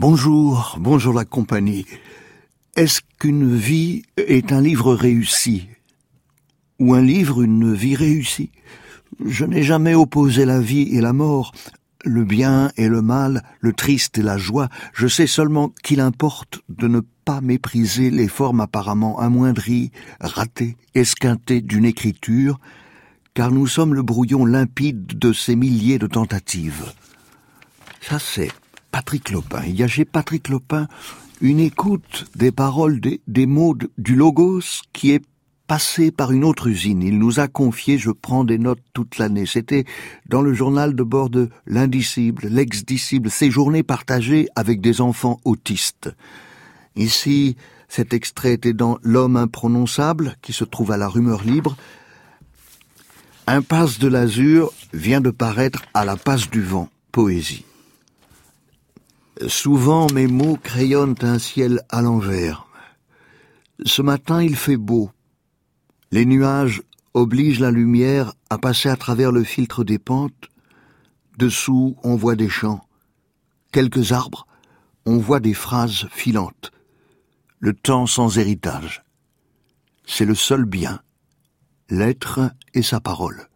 Bonjour, bonjour la compagnie. Est-ce qu'une vie est un livre réussi Ou un livre une vie réussie? Je n'ai jamais opposé la vie et la mort, le bien et le mal, le triste et la joie. Je sais seulement qu'il importe de ne pas mépriser les formes apparemment amoindries, ratées, esquintées d'une écriture, car nous sommes le brouillon limpide de ces milliers de tentatives. Ça c'est Patrick Lopin. Il y a chez Patrick Lopin une écoute des paroles, des, mots du logos qui est passé par une autre usine. Il nous a confié, je prends des notes toute l'année. C'était dans le journal de bord de l'indicible, l'exdicible, ces journées partagées avec des enfants autistes. Ici, cet extrait était dans L'homme imprononçable, qui se trouve à la rumeur libre. Impasse de l'azur vient de paraître à la passe du vent, poésie. Souvent mes mots crayonnent un ciel à l'envers. Ce matin il fait beau. Les nuages obligent la lumière à passer à travers le filtre des pentes. Dessous on voit des champs. Quelques arbres, on voit des phrases filantes. Le temps sans héritage. C'est le seul bien. L'être et sa parole.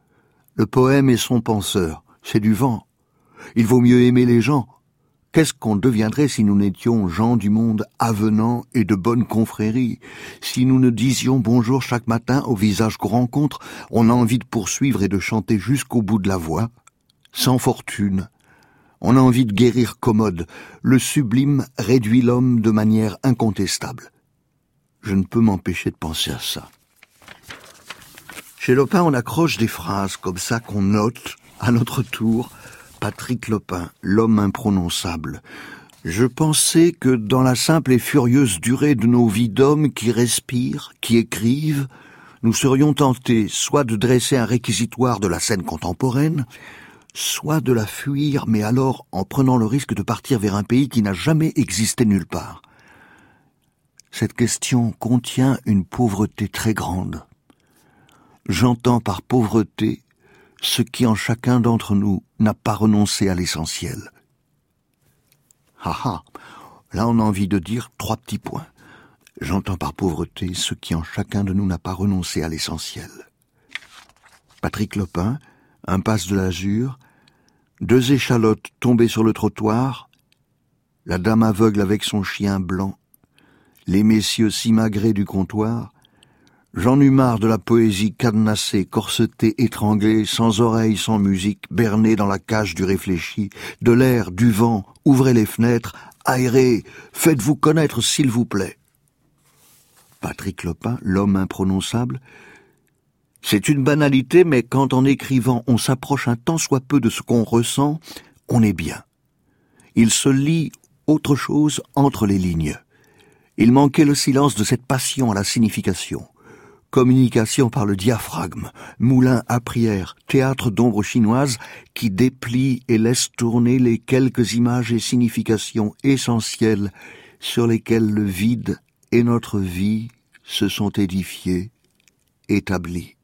Le poème et son penseur. C'est du vent. Il vaut mieux aimer les gens Qu'est-ce qu'on deviendrait si nous n'étions gens du monde avenants et de bonne confrérie Si nous ne disions bonjour chaque matin au visage qu'on rencontre, on a envie de poursuivre et de chanter jusqu'au bout de la voix, sans fortune. On a envie de guérir commode. Le sublime réduit l'homme de manière incontestable. Je ne peux m'empêcher de penser à ça. Chez Lopin, on accroche des phrases comme ça qu'on note, à notre tour, Patrick Lopin, l'homme imprononçable. Je pensais que dans la simple et furieuse durée de nos vies d'hommes qui respirent, qui écrivent, nous serions tentés soit de dresser un réquisitoire de la scène contemporaine, soit de la fuir, mais alors en prenant le risque de partir vers un pays qui n'a jamais existé nulle part. Cette question contient une pauvreté très grande. J'entends par pauvreté ce qui en chacun d'entre nous n'a pas renoncé à l'essentiel. Ah ah, là on a envie de dire trois petits points. J'entends par pauvreté ce qui en chacun de nous n'a pas renoncé à l'essentiel. Patrick Lopin, impasse de l'Azur, deux échalotes tombées sur le trottoir, la dame aveugle avec son chien blanc, les messieurs simagrés du comptoir, J'en eus marre de la poésie cadenassée, corsetée, étranglée, sans oreilles, sans musique, bernée dans la cage du réfléchi, de l'air, du vent, ouvrez les fenêtres, aérez, faites-vous connaître s'il vous plaît. Patrick Lopin, l'homme imprononçable, c'est une banalité, mais quand en écrivant on s'approche un tant soit peu de ce qu'on ressent, on est bien. Il se lit autre chose entre les lignes. Il manquait le silence de cette passion à la signification communication par le diaphragme, moulin à prière, théâtre d'ombre chinoise qui déplie et laisse tourner les quelques images et significations essentielles sur lesquelles le vide et notre vie se sont édifiés, établis.